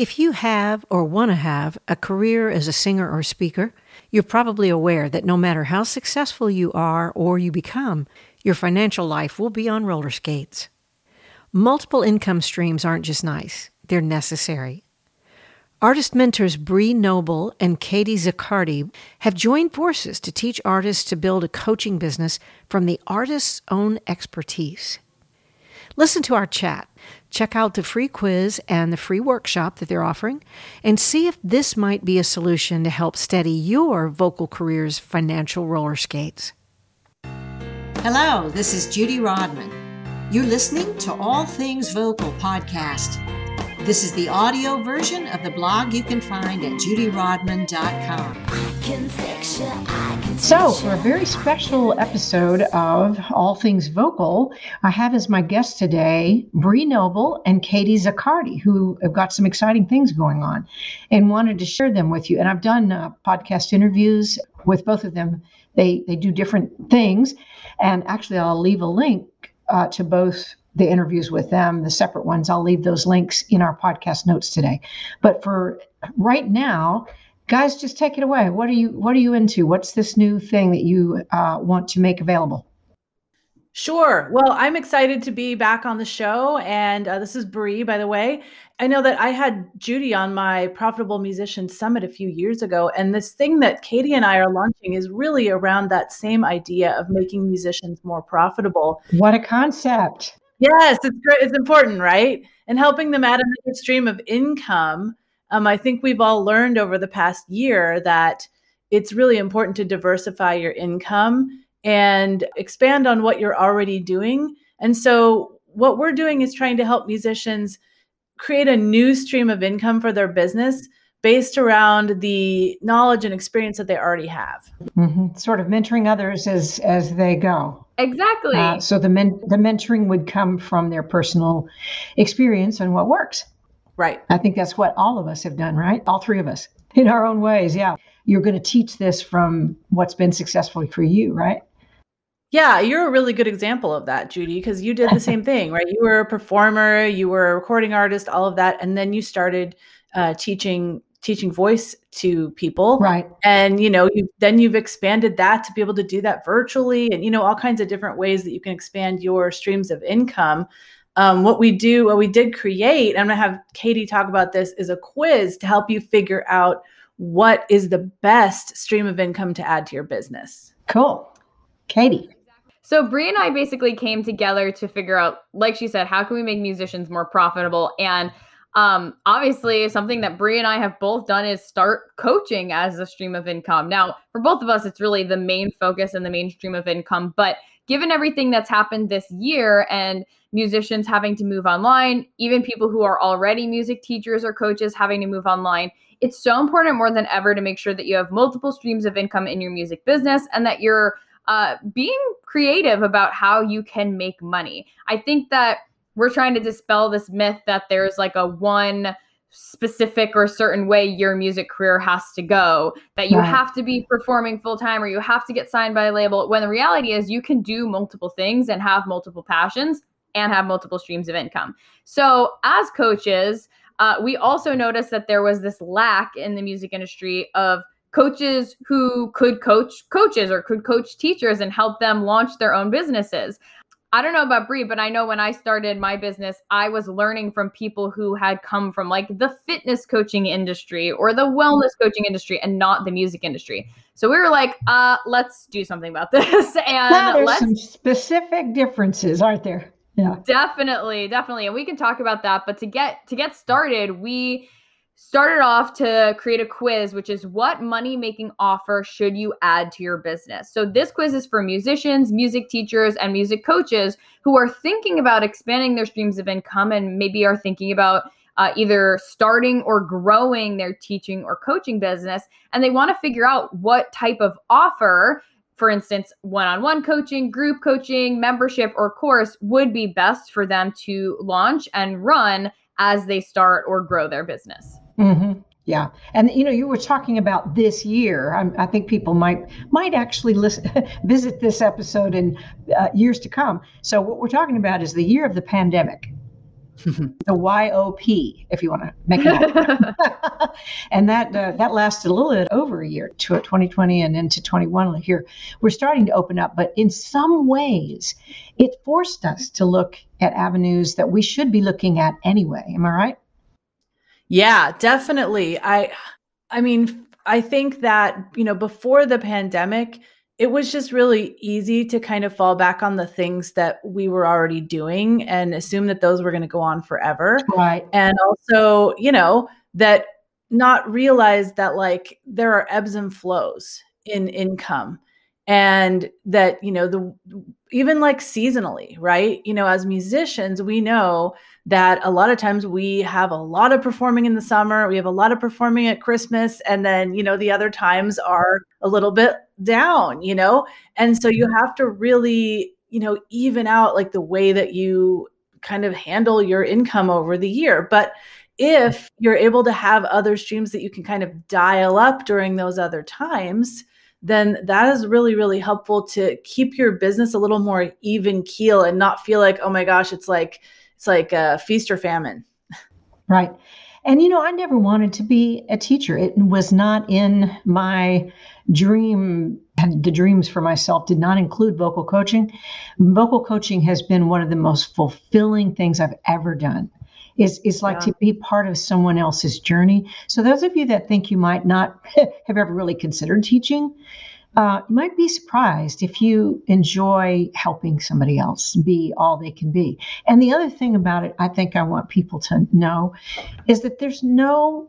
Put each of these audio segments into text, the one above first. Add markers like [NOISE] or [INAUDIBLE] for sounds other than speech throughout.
If you have or want to have a career as a singer or speaker, you're probably aware that no matter how successful you are or you become, your financial life will be on roller skates. Multiple income streams aren't just nice, they're necessary. Artist mentors Bree Noble and Katie Zaccardi have joined forces to teach artists to build a coaching business from the artist's own expertise. Listen to our chat. Check out the free quiz and the free workshop that they're offering and see if this might be a solution to help steady your vocal career's financial roller skates. Hello, this is Judy Rodman. You're listening to All Things Vocal podcast. This is the audio version of the blog you can find at judyrodman.com. So, for a very special episode of All Things Vocal, I have as my guests today Bree Noble and Katie Zaccardi, who have got some exciting things going on and wanted to share them with you. And I've done uh, podcast interviews with both of them. They they do different things, and actually, I'll leave a link uh, to both the interviews with them, the separate ones. I'll leave those links in our podcast notes today. But for right now, guys, just take it away. What are you What are you into? What's this new thing that you uh, want to make available? Sure. Well, I'm excited to be back on the show. And uh, this is Bree, by the way. I know that I had Judy on my Profitable Musician Summit a few years ago. And this thing that Katie and I are launching is really around that same idea of making musicians more profitable. What a concept. Yes, it's great. It's important, right? And helping them add another stream of income. Um, I think we've all learned over the past year that it's really important to diversify your income and expand on what you're already doing. And so, what we're doing is trying to help musicians create a new stream of income for their business based around the knowledge and experience that they already have. Mm-hmm. Sort of mentoring others as as they go. Exactly. Uh, so the men- the mentoring would come from their personal experience and what works. Right. I think that's what all of us have done, right? All three of us in our own ways. Yeah. You're going to teach this from what's been successful for you, right? Yeah, you're a really good example of that, Judy, because you did the [LAUGHS] same thing, right? You were a performer, you were a recording artist, all of that, and then you started uh, teaching teaching voice to people. Right. And you know you then you've expanded that to be able to do that virtually and you know all kinds of different ways that you can expand your streams of income. Um, what we do what we did create i'm going to have katie talk about this is a quiz to help you figure out what is the best stream of income to add to your business. Cool. Katie. So Bree and I basically came together to figure out, like she said, how can we make musicians more profitable? And um, obviously, something that Bree and I have both done is start coaching as a stream of income. Now, for both of us, it's really the main focus and the main stream of income. But given everything that's happened this year and musicians having to move online, even people who are already music teachers or coaches having to move online, it's so important more than ever to make sure that you have multiple streams of income in your music business and that you're uh, being creative about how you can make money. I think that we're trying to dispel this myth that there's like a one specific or certain way your music career has to go that you right. have to be performing full time or you have to get signed by a label when the reality is you can do multiple things and have multiple passions and have multiple streams of income so as coaches uh, we also noticed that there was this lack in the music industry of coaches who could coach coaches or could coach teachers and help them launch their own businesses I don't know about Bree, but I know when I started my business, I was learning from people who had come from like the fitness coaching industry or the wellness coaching industry and not the music industry. So we were like, uh, let's do something about [LAUGHS] this. and yeah, there's some specific differences, aren't there? Yeah. Definitely, definitely. And we can talk about that. But to get to get started, we started off to create a quiz, which is what money making offer should you add to your business? So, this quiz is for musicians, music teachers, and music coaches who are thinking about expanding their streams of income and maybe are thinking about uh, either starting or growing their teaching or coaching business. And they want to figure out what type of offer. For instance, one on one coaching, group coaching, membership, or course would be best for them to launch and run as they start or grow their business. Mm-hmm. Yeah, and you know, you were talking about this year. I, I think people might might actually listen, [LAUGHS] visit this episode in uh, years to come. So what we're talking about is the year of the pandemic. [LAUGHS] the YOP, if you want to make it. [LAUGHS] and that uh, that lasted a little bit over a year, to 2020 and into 21. Here, we're starting to open up, but in some ways, it forced us to look at avenues that we should be looking at anyway. Am I right? Yeah, definitely. I, I mean, I think that you know before the pandemic it was just really easy to kind of fall back on the things that we were already doing and assume that those were going to go on forever. Right. And also, you know, that not realize that like there are ebbs and flows in income and that you know the even like seasonally right you know as musicians we know that a lot of times we have a lot of performing in the summer we have a lot of performing at christmas and then you know the other times are a little bit down you know? And so you mm-hmm. have to really you know even out like the way that you kind of handle your income over the year. But if you're able to have other streams that you can kind of dial up during those other times then that is really really helpful to keep your business a little more even keel and not feel like oh my gosh it's like it's like a feast or famine. Right. And you know i never wanted to be a teacher. It was not in my dream the dreams for myself did not include vocal coaching. Vocal coaching has been one of the most fulfilling things i've ever done. Is is like yeah. to be part of someone else's journey. So those of you that think you might not [LAUGHS] have ever really considered teaching, uh, you might be surprised if you enjoy helping somebody else be all they can be. And the other thing about it, I think I want people to know, is that there's no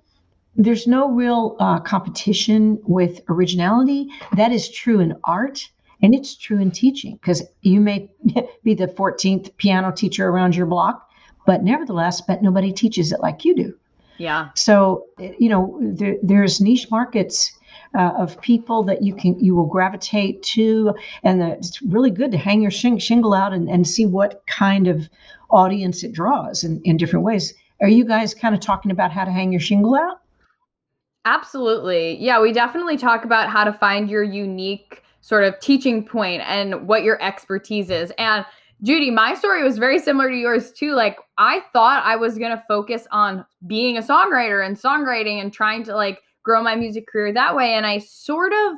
there's no real uh, competition with originality. That is true in art. And it's true in teaching because you may [LAUGHS] be the 14th piano teacher around your block, but nevertheless, but nobody teaches it like you do. Yeah. So you know, there, there's niche markets uh, of people that you can you will gravitate to, and it's really good to hang your shing- shingle out and, and see what kind of audience it draws in, in different ways. Are you guys kind of talking about how to hang your shingle out? Absolutely. Yeah, we definitely talk about how to find your unique sort of teaching point and what your expertise is. And Judy, my story was very similar to yours too. Like I thought I was going to focus on being a songwriter and songwriting and trying to like grow my music career that way and I sort of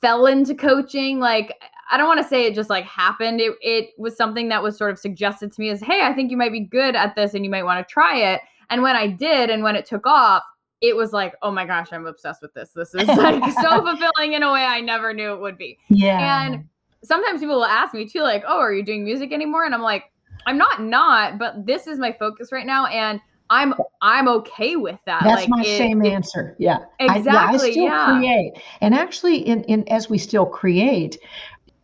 fell into coaching like I don't want to say it just like happened. It it was something that was sort of suggested to me as, "Hey, I think you might be good at this and you might want to try it." And when I did and when it took off, it was like, "Oh my gosh, I'm obsessed with this. This is [LAUGHS] like so fulfilling in a way I never knew it would be." Yeah. And sometimes people will ask me too, like, "Oh, are you doing music anymore?" And I'm like, "I'm not, not, but this is my focus right now." And I'm I'm okay with that. That's like, my it, same it, answer. Yeah, exactly. I, yeah, I still yeah. create, and actually, in in as we still create,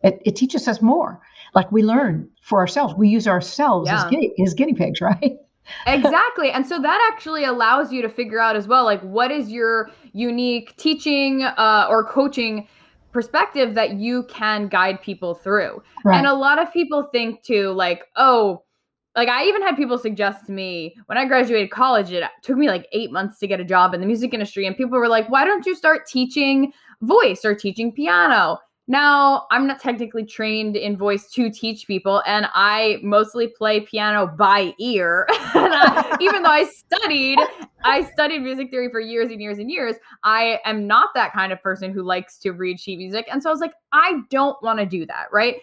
it, it teaches us more. Like we learn for ourselves. We use ourselves yeah. as guinea as guinea pigs, [LAUGHS] right? exactly. And so that actually allows you to figure out as well, like what is your unique teaching uh, or coaching perspective that you can guide people through. Right. And a lot of people think too, like, oh, like I even had people suggest to me when I graduated college, it took me like eight months to get a job in the music industry. And people were like, why don't you start teaching voice or teaching piano? Now, I'm not technically trained in voice to teach people, and I mostly play piano by ear. [LAUGHS] Even though I studied, I studied music theory for years and years and years. I am not that kind of person who likes to read sheet music. And so I was like, I don't want to do that, right?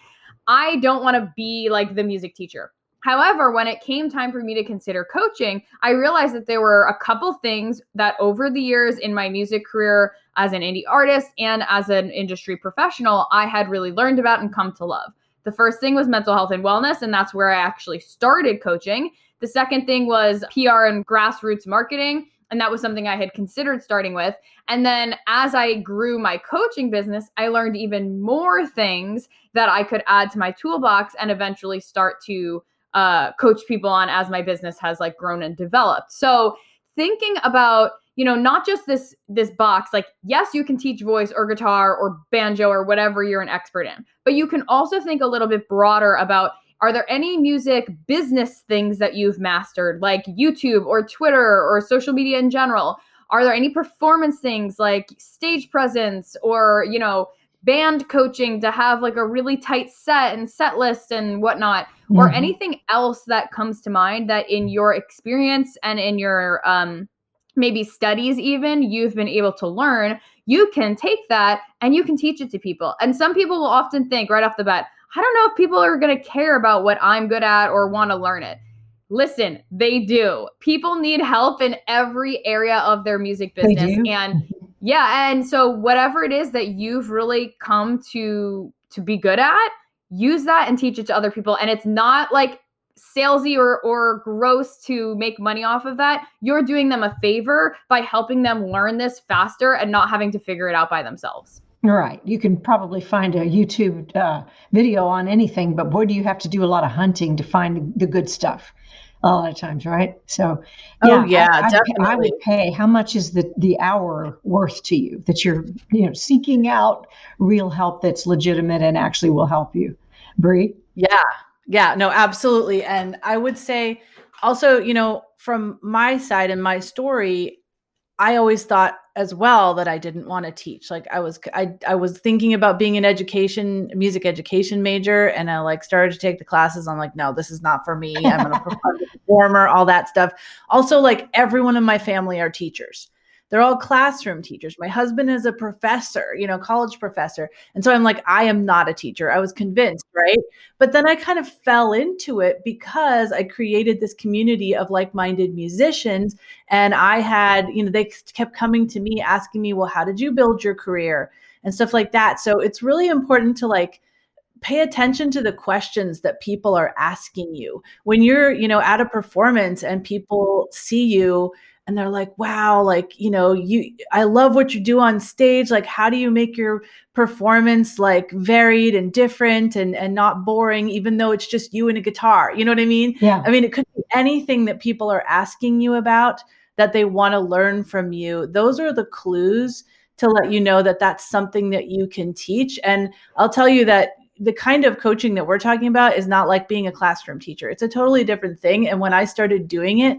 I don't want to be like the music teacher. However, when it came time for me to consider coaching, I realized that there were a couple things that over the years in my music career as an indie artist and as an industry professional, I had really learned about and come to love. The first thing was mental health and wellness, and that's where I actually started coaching. The second thing was PR and grassroots marketing. And that was something I had considered starting with. And then as I grew my coaching business, I learned even more things that I could add to my toolbox and eventually start to uh, coach people on as my business has like grown and developed. So thinking about you know not just this this box like yes you can teach voice or guitar or banjo or whatever you're an expert in but you can also think a little bit broader about are there any music business things that you've mastered like youtube or twitter or social media in general are there any performance things like stage presence or you know band coaching to have like a really tight set and set list and whatnot, mm-hmm. or anything else that comes to mind that in your experience and in your um, maybe studies, even you've been able to learn, you can take that and you can teach it to people. And some people will often think right off the bat, I don't know if people are going to care about what I'm good at or want to learn it. Listen, they do. People need help in every area of their music business. And yeah, and so whatever it is that you've really come to to be good at, use that and teach it to other people. And it's not like salesy or or gross to make money off of that. You're doing them a favor by helping them learn this faster and not having to figure it out by themselves. Right. You can probably find a YouTube uh, video on anything, but boy, do you have to do a lot of hunting to find the good stuff a lot of times, right? So, yeah, oh, yeah, I, definitely. I would pay. How much is the the hour worth to you that you're you know seeking out real help that's legitimate and actually will help you, Bree? Yeah, yeah, no, absolutely. And I would say also, you know, from my side and my story, I always thought as well that I didn't want to teach. Like I was I I was thinking about being an education music education major and I like started to take the classes I'm like no, this is not for me. I'm to performer, all that stuff. Also like everyone in my family are teachers they're all classroom teachers. My husband is a professor, you know, college professor. And so I'm like, I am not a teacher. I was convinced, right? But then I kind of fell into it because I created this community of like minded musicians. And I had, you know, they kept coming to me asking me, well, how did you build your career? And stuff like that. So it's really important to like, pay attention to the questions that people are asking you when you're you know at a performance and people see you and they're like wow like you know you i love what you do on stage. Like how do you make your performance like varied and different and and not boring even though it's just you and a guitar? You know what i mean? Yeah. I mean it could be anything that people are asking you about that they want to learn from you. Those are the clues to let you know that that's something that you can teach. And i'll tell you that the kind of coaching that we're talking about is not like being a classroom teacher. It's a totally different thing. And when I started doing it,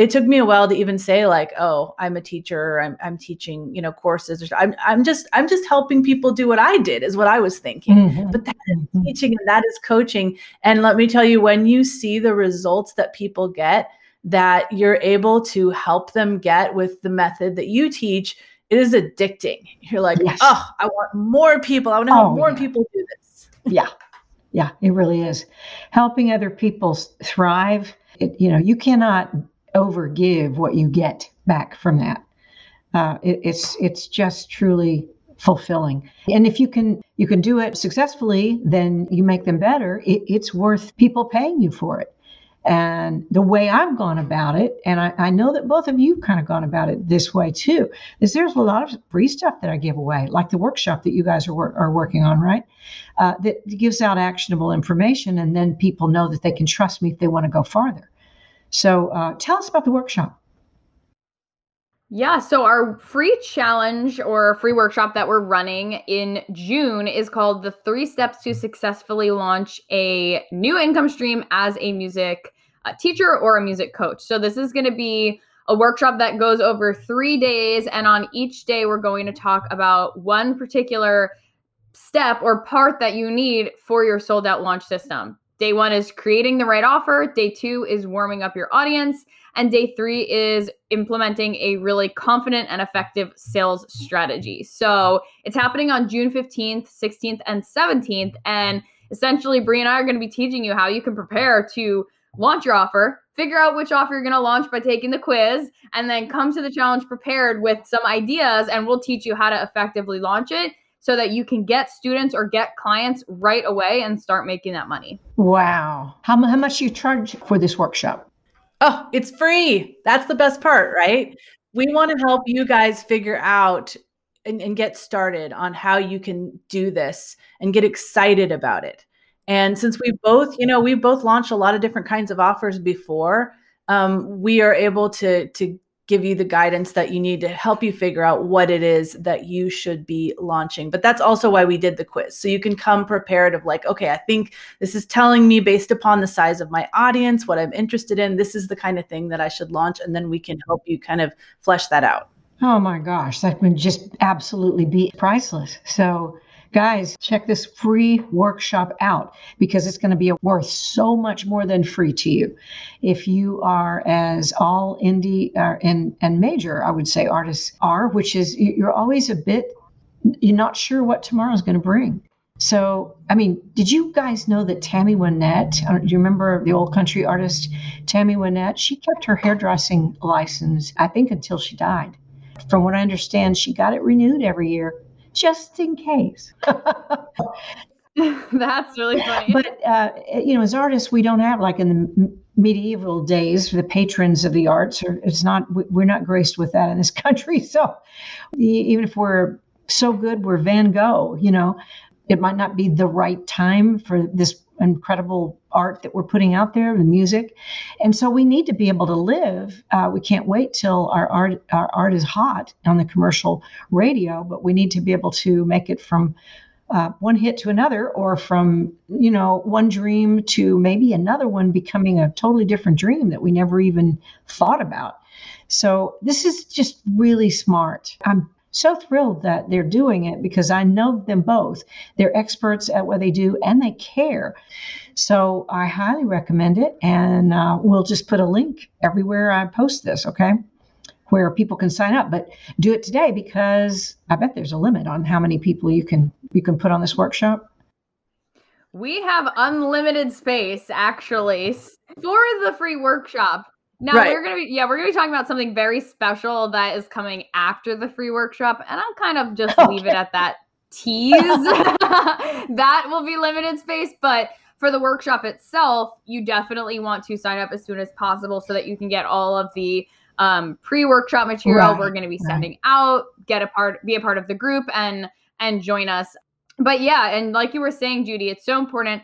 it took me a while to even say like oh i'm a teacher i'm, I'm teaching you know courses or I'm, I'm just i'm just helping people do what i did is what i was thinking mm-hmm. but that is mm-hmm. teaching and that is coaching and let me tell you when you see the results that people get that you're able to help them get with the method that you teach it is addicting you're like yes. oh i want more people i want to help oh, more yeah. people do this yeah yeah it really is helping other people thrive it, you know you cannot overgive what you get back from that. Uh, it, it's it's just truly fulfilling. And if you can you can do it successfully, then you make them better. It, it's worth people paying you for it. And the way I've gone about it, and I, I know that both of you kind of gone about it this way too, is there's a lot of free stuff that I give away, like the workshop that you guys are, are working on, right? Uh, that gives out actionable information, and then people know that they can trust me if they want to go farther. So uh, tell us about the workshop. Yeah, so our free challenge or free workshop that we're running in June is called The Three Steps to Successfully Launch a New Income Stream as a Music uh, Teacher or a Music Coach. So, this is going to be a workshop that goes over three days. And on each day, we're going to talk about one particular step or part that you need for your sold out launch system. Day one is creating the right offer. Day two is warming up your audience. And day three is implementing a really confident and effective sales strategy. So it's happening on June 15th, 16th, and 17th. And essentially, Bree and I are going to be teaching you how you can prepare to launch your offer, figure out which offer you're going to launch by taking the quiz, and then come to the challenge prepared with some ideas. And we'll teach you how to effectively launch it so that you can get students or get clients right away and start making that money. Wow. How, how much do you charge for this workshop? Oh, it's free. That's the best part, right? We want to help you guys figure out and, and get started on how you can do this and get excited about it. And since we both, you know, we both launched a lot of different kinds of offers before, um, we are able to to give you the guidance that you need to help you figure out what it is that you should be launching. But that's also why we did the quiz. So you can come prepared of like, okay, I think this is telling me based upon the size of my audience, what I'm interested in, this is the kind of thing that I should launch. And then we can help you kind of flesh that out. Oh my gosh, that would just absolutely be priceless. So guys, check this free workshop out because it's going to be worth so much more than free to you. If you are as all indie uh, and, and major, I would say artists are, which is you're always a bit, you're not sure what tomorrow's going to bring. So, I mean, did you guys know that Tammy Wynette, uh, do you remember the old country artist Tammy Wynette? She kept her hairdressing license, I think, until she died. From what I understand, she got it renewed every year just in case. [LAUGHS] That's really funny. But, uh, you know, as artists, we don't have like in the medieval days, the patrons of the arts, or it's not, we're not graced with that in this [LAUGHS] country. So even if we're so good, we're Van Gogh, you know, it might not be the right time for this incredible art that we're putting out there, the music, and so we need to be able to live. Uh, we can't wait till our art our art is hot on the commercial radio, but we need to be able to make it from uh, one hit to another, or from you know one dream to maybe another one becoming a totally different dream that we never even thought about. So this is just really smart. I'm so thrilled that they're doing it because I know them both. They're experts at what they do and they care. So I highly recommend it. And uh, we'll just put a link everywhere I post this, okay? Where people can sign up, but do it today because I bet there's a limit on how many people you can you can put on this workshop. We have unlimited space actually for the free workshop. Now right. we're gonna be yeah, we're gonna be talking about something very special that is coming after the free workshop, and I'll kind of just okay. [LAUGHS] leave it at that [LAUGHS] tease. [LAUGHS] that will be limited space, but for the workshop itself, you definitely want to sign up as soon as possible so that you can get all of the um, pre-workshop material right. we're going to be sending right. out, get a part, be a part of the group, and and join us. But yeah, and like you were saying, Judy, it's so important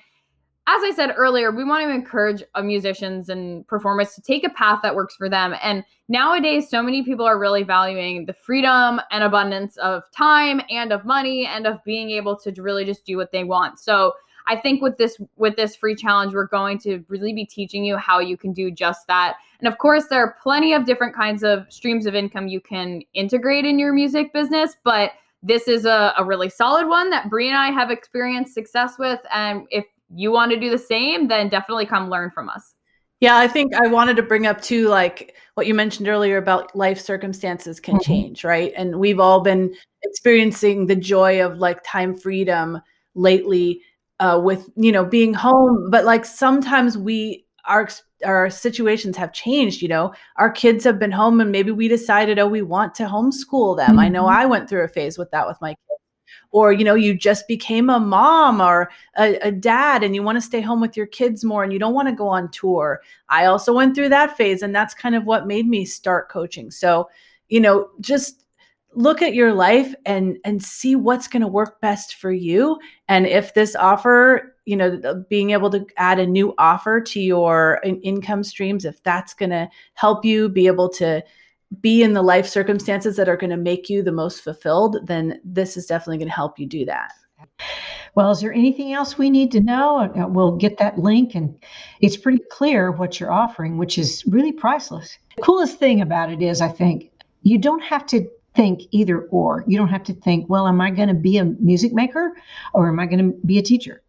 as I said earlier, we want to encourage uh, musicians and performers to take a path that works for them. And nowadays, so many people are really valuing the freedom and abundance of time and of money and of being able to really just do what they want. So I think with this with this free challenge, we're going to really be teaching you how you can do just that. And of course, there are plenty of different kinds of streams of income you can integrate in your music business, but this is a, a really solid one that Bree and I have experienced success with. And if you want to do the same, then definitely come learn from us. Yeah, I think I wanted to bring up too, like what you mentioned earlier about life circumstances can mm-hmm. change, right? And we've all been experiencing the joy of like time freedom lately uh, with, you know, being home. But like sometimes we, our, our situations have changed, you know, our kids have been home and maybe we decided, oh, we want to homeschool them. Mm-hmm. I know mm-hmm. I went through a phase with that with my or you know you just became a mom or a, a dad and you want to stay home with your kids more and you don't want to go on tour. I also went through that phase and that's kind of what made me start coaching. So you know just look at your life and and see what's going to work best for you. And if this offer you know being able to add a new offer to your income streams if that's going to help you be able to be in the life circumstances that are going to make you the most fulfilled, then this is definitely going to help you do that. Well, is there anything else we need to know? Uh, we'll get that link, and it's pretty clear what you're offering, which is really priceless. The coolest thing about it is, I think, you don't have to think either or. You don't have to think, well, am I going to be a music maker or am I going to be a teacher?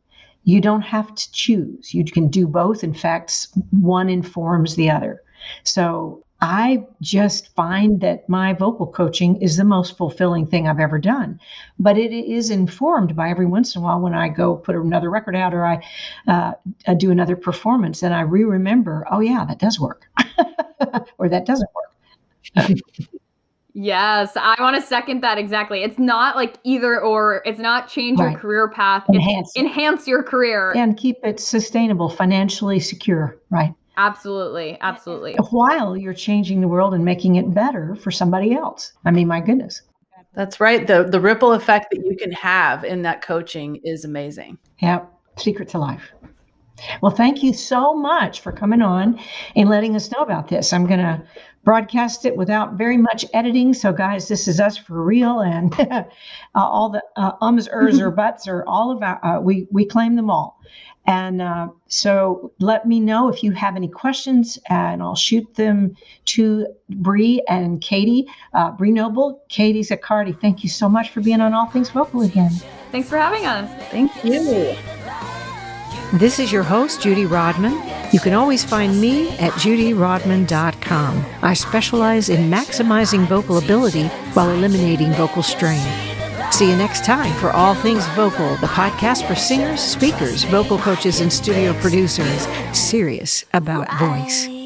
You don't have to choose. You can do both. In fact, one informs the other. So I just find that my vocal coaching is the most fulfilling thing I've ever done. But it is informed by every once in a while when I go put another record out or I uh, do another performance and I re remember, oh, yeah, that does work [LAUGHS] or that doesn't work. Yes, I want to second that exactly. It's not like either or. It's not change right. your career path. Enhance. It's enhance your career and keep it sustainable, financially secure. Right. Absolutely. Absolutely. While you're changing the world and making it better for somebody else. I mean, my goodness. That's right. The the ripple effect that you can have in that coaching is amazing. Yep. Secret to life. Well, thank you so much for coming on and letting us know about this. I'm going to broadcast it without very much editing. So, guys, this is us for real, and [LAUGHS] uh, all the uh, ums, ers, or [LAUGHS] buts, or all of our uh, we we claim them all. And uh, so let me know if you have any questions, and I'll shoot them to Bree and Katie. Uh, Bree Noble, Katie Zaccardi, thank you so much for being on All Things Vocal again. Thanks for having us. Thank you. This is your host, Judy Rodman. You can always find me at judyrodman.com. I specialize in maximizing vocal ability while eliminating vocal strain. See you next time for All Things Vocal, the podcast for singers, speakers, vocal coaches, and studio producers serious about voice.